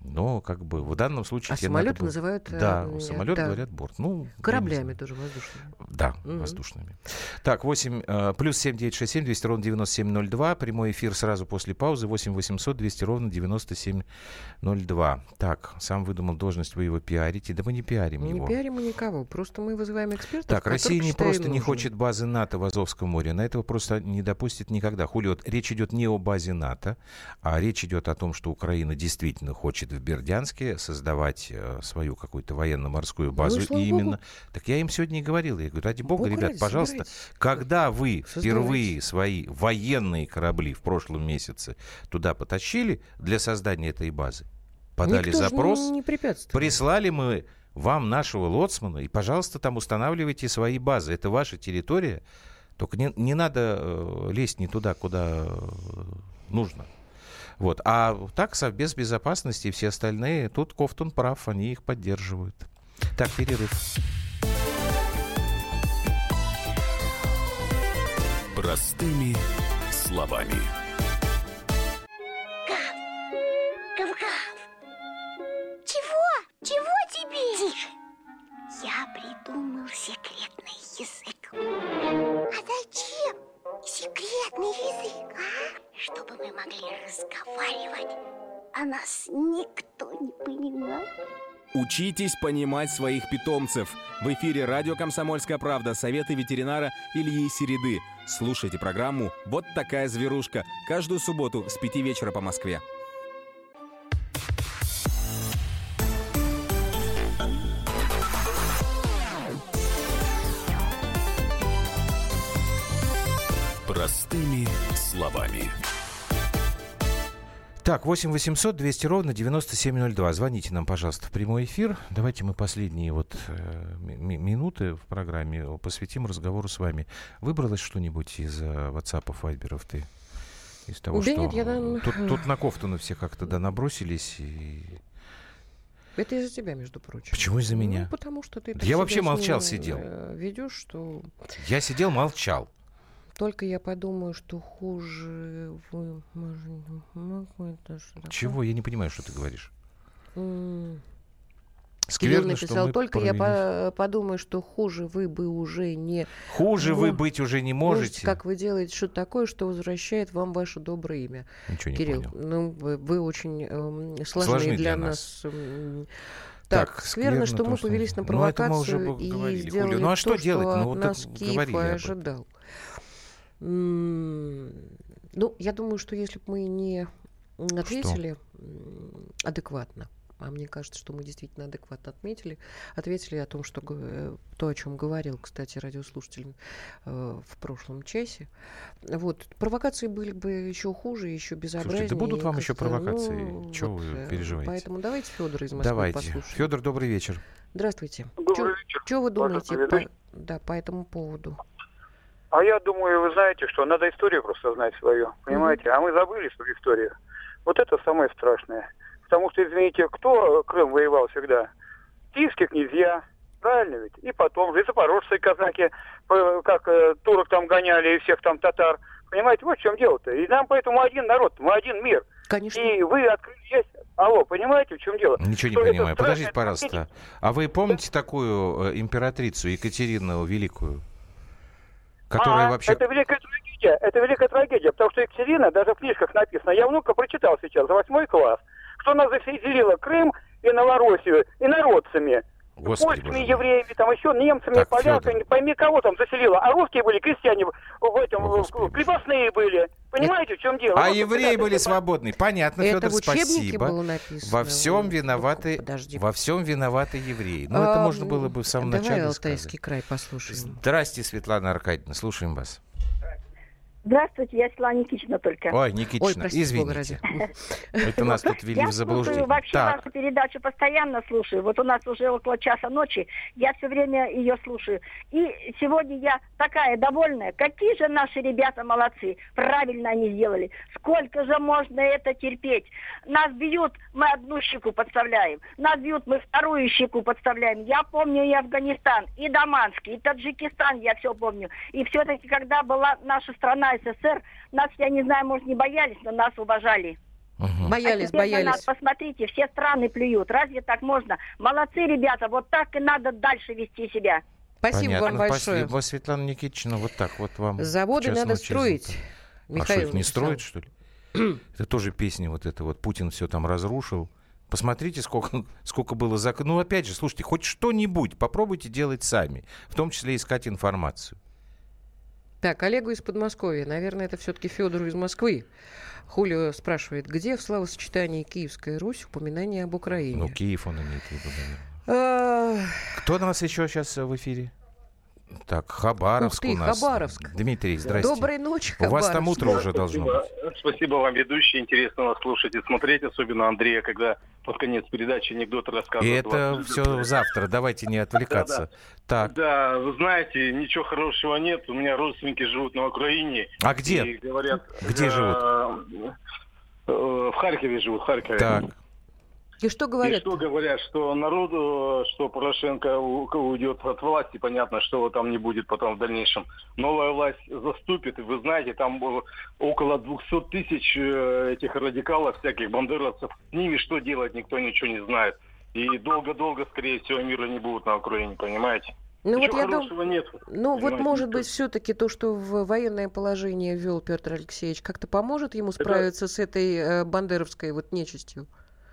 но как бы в данном случае... А самолеты было- называют, э, Да, м, у самолета да. говорят борт. Ну, не Кораблями тоже воздушными. Да, Мгм. воздушными. Так, 8, э, плюс 7 967 200 ровно 9702. Прямой эфир сразу после паузы. 8 800 200 ровно 9702. Так, сам выдумал должность, вы его пиарите. Да мы не пиарим Мы его. не пиарим мы никого, просто мы вызываем экспертов, Так, Россия не просто не нужным. хочет базы НАТО в Азовском море, она этого просто не допустит никогда. Хули, вот речь идет не о базе НАТО, а речь идет о том, что Украина действительно хочет в Бердянске создавать э, свою какую-то военно-морскую базу. Ну и богу. именно... Так я им сегодня и говорил, я говорю, ради бога, Бог ребят, пожалуйста, собирайтесь. когда вы Создавайте. впервые свои военные корабли в прошлом месяце туда потащили для создания этой базы, подали Никто запрос, не, не. Прислали мы вам нашего лоцмана, и, пожалуйста, там устанавливайте свои базы. Это ваша территория. Только не, не надо э, лезть не туда, куда э, нужно. Вот. А так, Совбез безопасности и все остальные, тут Кофтун прав, они их поддерживают. Так, перерыв. Простыми словами. Гав-гав. Чего? Чего тебе? Тише. Я придумал секретный язык. А зачем секретный язык, мы могли разговаривать, а нас никто не понимал. Учитесь понимать своих питомцев. В эфире радио «Комсомольская правда» советы ветеринара Ильи Середы. Слушайте программу «Вот такая зверушка» каждую субботу с 5 вечера по Москве. Простыми словами. Так, 8 800 200 ровно 9702. Звоните нам, пожалуйста, в прямой эфир. Давайте мы последние вот э, ми- минуты в программе посвятим разговору с вами. Выбралось что-нибудь из э, WhatsApp, Вайберов ты? Из того, Да что... нет, я там- [LAUGHS] тут, тут на кофту все как-то да набросились. И... Это из-за тебя, между прочим. Почему из-за меня? Ну, потому что ты... Да я вообще молчал, сидел. э, Ведешь, что Я сидел, молчал. Только я подумаю, что хуже вы... может, могу это что такое? Чего? Я не понимаю, что ты говоришь. Кирилл Скверно, что написал, только я по- подумаю, что хуже вы бы уже не... Хуже вы мо- быть уже не можете, можете. Как вы делаете что-то такое, что возвращает вам ваше доброе имя. Ничего не Кирилл, понял. ну вы, вы очень эм, сложны, Сложны для, для нас. м, Так, Так, скверно, скверно что то, мы что- повелись на Ну, это мы уже провокацию и говорили, сделали. Ну, а то, что делать? от Ну, вот так нас Киев об этом. Ну, я думаю, что если бы мы не ответили м, адекватно, а мне кажется, что мы действительно адекватно отметили, ответили о том, что э, то, о чем говорил, кстати, радиослушатель э, в прошлом часе. Вот провокации были бы еще хуже, еще безобразнее. да будут вам еще провокации. ну, Чего вот, вы э, переживаете? Поэтому давайте Федора из Москвы Давайте. послушаем. Федор, добрый вечер. Здравствуйте. Добрый вечер. Что вы думаете по, да, по этому поводу? А я думаю, вы знаете, что надо историю просто знать свою, понимаете? А мы забыли свою историю. Вот это самое страшное. Потому что, извините, кто Крым воевал всегда? Киевские князья, правильно ведь? И потом же и запорожцы, и казаки, как э, турок там гоняли, и всех там татар. Понимаете, вот в чем дело-то. И нам поэтому один народ, мы один мир. Конечно. И вы открыли есть. Алло, понимаете, в чем дело? Ничего не Что это понимаю. страшно, Подождите, это пожалуйста. А вы помните такую э, императрицу Екатерину Великую? Которая А, вообще... Это великая трагедия. Это великая трагедия, потому что Екатерина, даже в книжках написано, я внука прочитал сейчас за восьмой класс, что она заселила Крым и Новороссию инородцами. Господи, польскими боже евреями, там еще немцами, Так, поляками, Фёдор. не пойми кого там заселила. А русские были крестьяне в этом, О, Господи, крепостные были. Понимаете, в чем дело? А Вот евреи это- были это- свободны. Понятно, Это Федор, спасибо. было написано. Во всем Вот. виноваты, Подожди. во всем виноваты евреи. Ну, это А, можно было бы в самом Давай начале Алтайский сказать. край послушаем. Здрасте, Светлана Аркадьевна, слушаем вас. Здравствуйте, я Светлана Никитична только. Ой, Никитична, Ой, простите, бога извините. ради. [LAUGHS] Это нас тут ввели Я в заблуждение. слушаю вообще Так, вашу передачу постоянно слушаю. Вот у нас уже около часа ночи. Я все время ее слушаю. И сегодня я такая довольная. Какие же наши ребята молодцы. Правильно они сделали. Сколько же можно это терпеть? Нас бьют, мы одну щеку подставляем. Нас бьют, мы вторую щеку подставляем. Я помню и Афганистан, и Даманский, и Таджикистан, я все помню. И все-таки, когда была наша страна СССР, нас, я не знаю, может, не боялись, но нас уважали. мгм. Боялись, А на нас, боялись. посмотрите, все страны плюют. Разве так можно? Молодцы, ребята, вот так и надо дальше вести себя. Спасибо Понятно, вам большое. Спасибо, Светлана Никитична. Вот так вот вам. Заводы надо строить. звонка. А что, Михаил их не строят, что ли? [CLEARS THROAT] Это тоже песня вот эта вот. Путин все там разрушил. Посмотрите, сколько, [LAUGHS] сколько было за... Ну, опять же, слушайте, хоть что-нибудь попробуйте делать сами. В том числе искать информацию. Так, Олегу из Подмосковья. Наверное, это все-таки Федору из Москвы. Хулио спрашивает, где в словосочетании Киевская Русь упоминание об Украине? Ну, Киев он имеет в виду, наверное. А, Кто у нас еще сейчас в эфире? Так, Хабаровск Ух ты, у нас. Хабаровск. Дмитрий, здрасте. Доброй ночи, У вас там Хабаровск. утро уже должно быть. Спасибо, спасибо вам, ведущий. Интересно вас слушать и смотреть, особенно Андрея, когда под конец передачи анекдоты И рассказывает. это Вас- все завтра. Давайте не отвлекаться. Так, Да, вы знаете, ничего хорошего нет. У меня родственники живут на Украине. а где? И говорят, Где э, живут? э, В Харькове живут, в Харькове. Так. И что говорят? И что говорят, что народу, что Порошенко уйдет от власти, понятно, что его там не будет потом в дальнейшем. Новая власть заступит, и вы знаете, там было около 200 тысяч э, этих радикалов, всяких бандеровцев. С ними что делать, никто ничего не знает. И долго-долго, скорее всего, мира не будут на Украине, понимаете? Ну Ничего вот я думаю, нет. ну вот может никто. быть все-таки то, что в военное положение ввел Петр Алексеевич, как-то поможет ему справиться с этой э, бандеровской вот нечистью?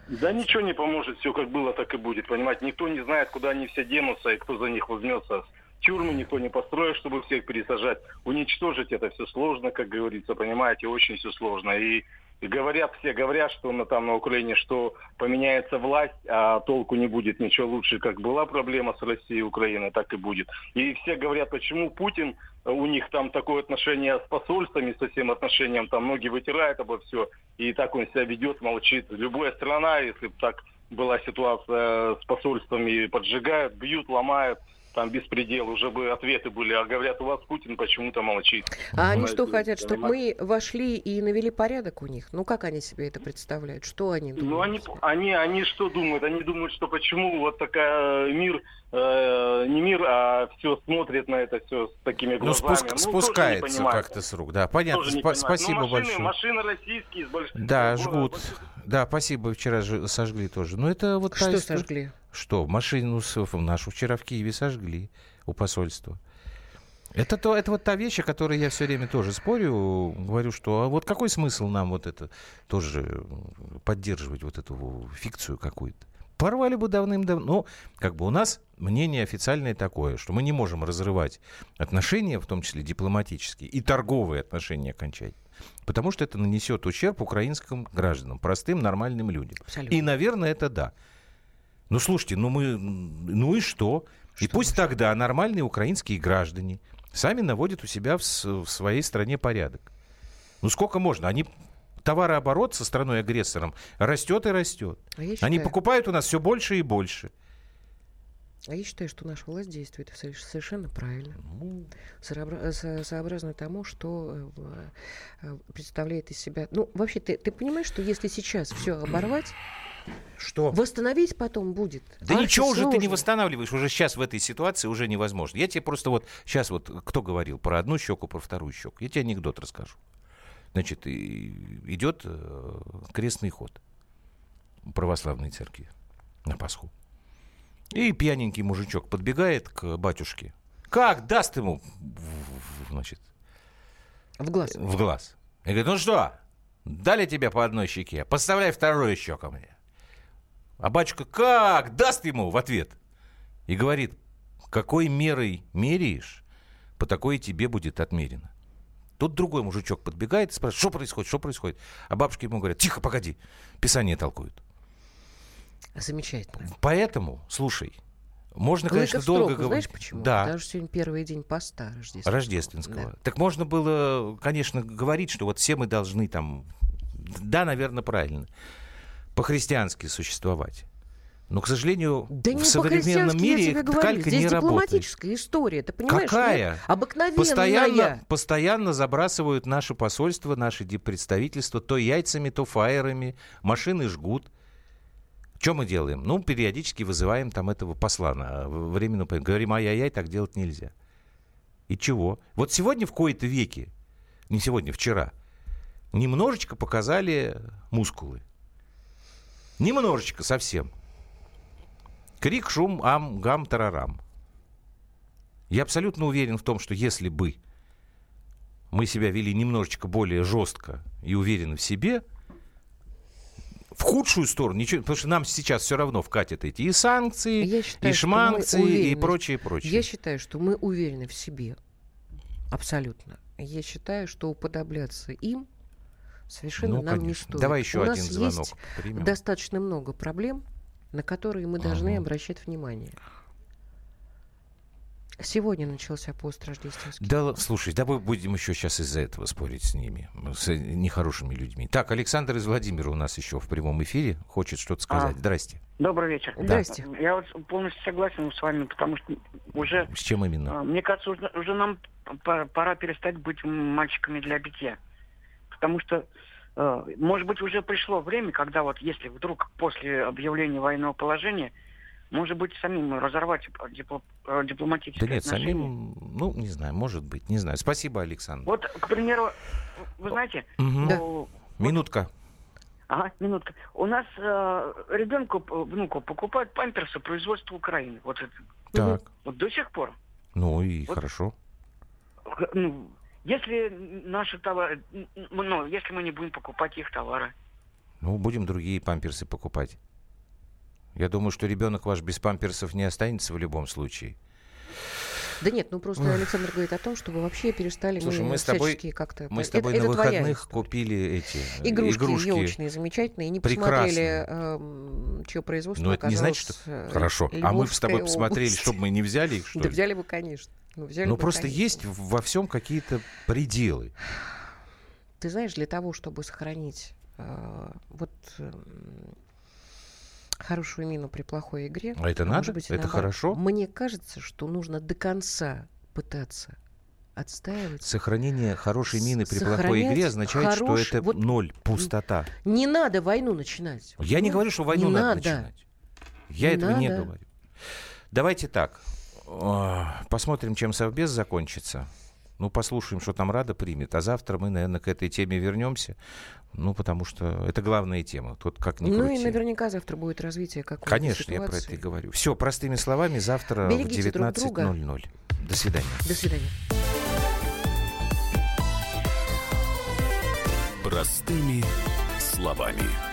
Да ничего не поможет, все как было, так и будет, понимаете. Никто не знает, куда они все денутся и кто за них возьмется. Тюрьмы никто не построит, чтобы всех пересажать. Уничтожить это все сложно, как говорится, понимаете, очень все сложно. И, говорят все, говорят, что на, там на Украине, что поменяется власть, а толку не будет ничего лучше, как была проблема с Россией и Украиной, так и будет. И все говорят, почему Путин, э, у них там такое отношение с посольствами, со всем отношением, там ноги вытирает обо все, и так он себя ведет, молчит. Любая страна, если бы так была ситуация с посольствами, поджигают, бьют, ломают, там беспредел, уже бы ответы были. А говорят, у вас Путин почему-то молчит. А они что хотят, чтобы мы вошли и навели порядок у них? Ну как они себе это представляют? Что они думают? Ну, они, они, они что думают? Они думают, что почему вот такая мир, э, не мир, а все смотрит на это все с такими Ну, глазами. спуск- тоже не спускается как-то с рук. Да, понятно. Спа- понимают. спасибо Ну, машины, большое. Машины российские с большим... Да, жгут. Да, спасибо, вчера же сожгли тоже. Ну, это вот Что история. сожгли? Что, машину нашу вчера в Киеве сожгли у посольства. Это, то, это вот та вещь, о которой я все время тоже спорю, говорю, что а вот какой смысл нам вот это тоже поддерживать вот эту фикцию какую-то? Порвали бы давным-давно. Ну, как бы у нас мнение официальное такое, что мы не можем разрывать отношения, в том числе дипломатические, и торговые отношения окончательно. Потому что это нанесет ущерб украинским гражданам, простым, нормальным людям. Абсолютно. И, наверное, это да. Ну, слушайте, ну мы, ну и что? и пусть тогда нормальные украинские граждане сами наводят у себя в, в своей стране порядок. Ну сколько можно? Они товарооборот со страной-агрессором растет и растет. А Они считаю- покупают у нас все больше и больше. А я считаю, что наша власть действует соверш- совершенно правильно. Ну. Сообра- со- Сообразно тому, что э, э, представляет из себя... Ну, вообще, ты, ты понимаешь, что если сейчас все оборвать, что? Восстановить потом будет. Да ничего уже ты не восстанавливаешь. Уже сейчас в этой ситуации уже невозможно. Я тебе просто вот сейчас вот кто говорил про одну щеку, про вторую щеку. Я тебе анекдот расскажу. Значит, идет э, крестный ход православной церкви на Пасху. И пьяненький мужичок подбегает к батюшке. Как даст ему, значит, В глаз. в глаз. И говорит, ну что, дали тебе по одной щеке, подставляй вторую щеку мне. А батюшка как даст ему в ответ? И говорит, какой мерой меряешь, по такой тебе будет отмерено. Тут другой мужичок подбегает и спрашивает, что происходит, что происходит. А бабушки ему говорят, тихо, погоди, писание толкуют. Замечательно. Поэтому, слушай, можно, Клыков конечно, строго, долго знаешь говорить. почему? Да. Что сегодня первый день поста рождественского. Рождественского. Да. Так можно было, конечно, говорить, что вот все мы должны там, да, наверное, правильно, по-христиански существовать. Но, к сожалению, Да в современном мире я говорю. калька Здесь не работает. дипломатическая история, ты понимаешь? Какая? Нет? Обыкновенная. Постоянно, постоянно забрасывают наши посольства, наши представительства то яйцами, то фаерами, машины жгут. Что мы делаем? Ну, периодически вызываем там этого посла поездку. Говорим, ай-яй-яй, так делать нельзя. И чего? Вот сегодня в кои-то веке, не сегодня, вчера, немножечко показали мускулы. Немножечко совсем. Крик, шум, ам, гам, тарарам. Я абсолютно уверен в том, что если бы мы себя вели немножечко более жестко и уверенно в себе, худшую сторону, ничего, потому что нам сейчас все равно вкатят эти и санкции, Я считаю, и шманкции, и прочее, прочее. Я считаю, что мы уверены в себе. Абсолютно. Я считаю, что уподобляться им совершенно Ну, нам не конечно. стоит. Давай еще У один нас звонок есть примем. достаточно много проблем, на которые мы должны Ага. обращать внимание. Сегодня начался пост рождественский. Да, слушай, давай будем еще сейчас из-за этого спорить с ними, с э, нехорошими людьми. Так, Александр из Владимира у нас еще в прямом эфире хочет что-то сказать. А. Здрасте. Добрый вечер. Да. Здрасте. Я вот полностью согласен с вами, потому что уже, С чем именно? а, мне кажется, уже, уже нам пора перестать быть мальчиками для битья. Потому что э, может быть, уже пришло время, когда вот если вдруг после объявления военного положения, может быть, самим разорвать дипло- э, дипломатические Да нет, отношения. самим, ну, не знаю, может быть, не знаю. Спасибо, Александр. Вот, к примеру, вы знаете, Мгм. о, Минутка. Ага, минутка. У нас э, ребенку, внуку покупают памперсы производства Украины. Вот это. Так. Вот до сих пор. Ну и Вот. хорошо. Ну, если наши товары, ну, если мы не будем покупать их товары. Ну, будем другие памперсы покупать. Я думаю, что ребенок ваш без памперсов не останется в любом случае. Да нет, ну просто. Александр говорит о том, чтобы вообще перестали Слушай, мы мы с тобой, как-то... мы с Это- тобой это на твоя выходных купили эти э, Игрушки, игрушки. елочные, замечательные, не посмотрели, эм, чье производство Но это не значит, что... э, Хорошо. А мы с тобой Львовская посмотрели, область. чтобы мы не взяли их, [LAUGHS] что Да ли? взяли бы, конечно. Ну, взяли Ну, бы, просто конечно. есть во всем какие-то пределы. Ты знаешь, для того, чтобы сохранить э, вот эм, хорошую мину при плохой игре... А это может надо? быть, и Это наоборот. хорошо? Мне кажется, что нужно до конца пытаться отстаивать. Сохранение хорошей мины при плохой игре означает, что хорош- это вот ноль, пустота. Не надо войну начинать. Я не Ну, говорю, что войну не надо, надо. начинать. Я Не этого не надо. говорю. Давайте так. А, Посмотрим, чем Совбез закончится. Ну, послушаем, что там Рада примет. А завтра мы, наверное, к этой теме вернемся. Ну, потому что это главная тема. Тут как ни Ну крути. и наверняка завтра будет развитие какой-то Конечно, я про это и ситуации. говорю. Все, простыми словами, завтра Берегите в друг друга. 19.00. До свидания. До свидания. Простыми словами.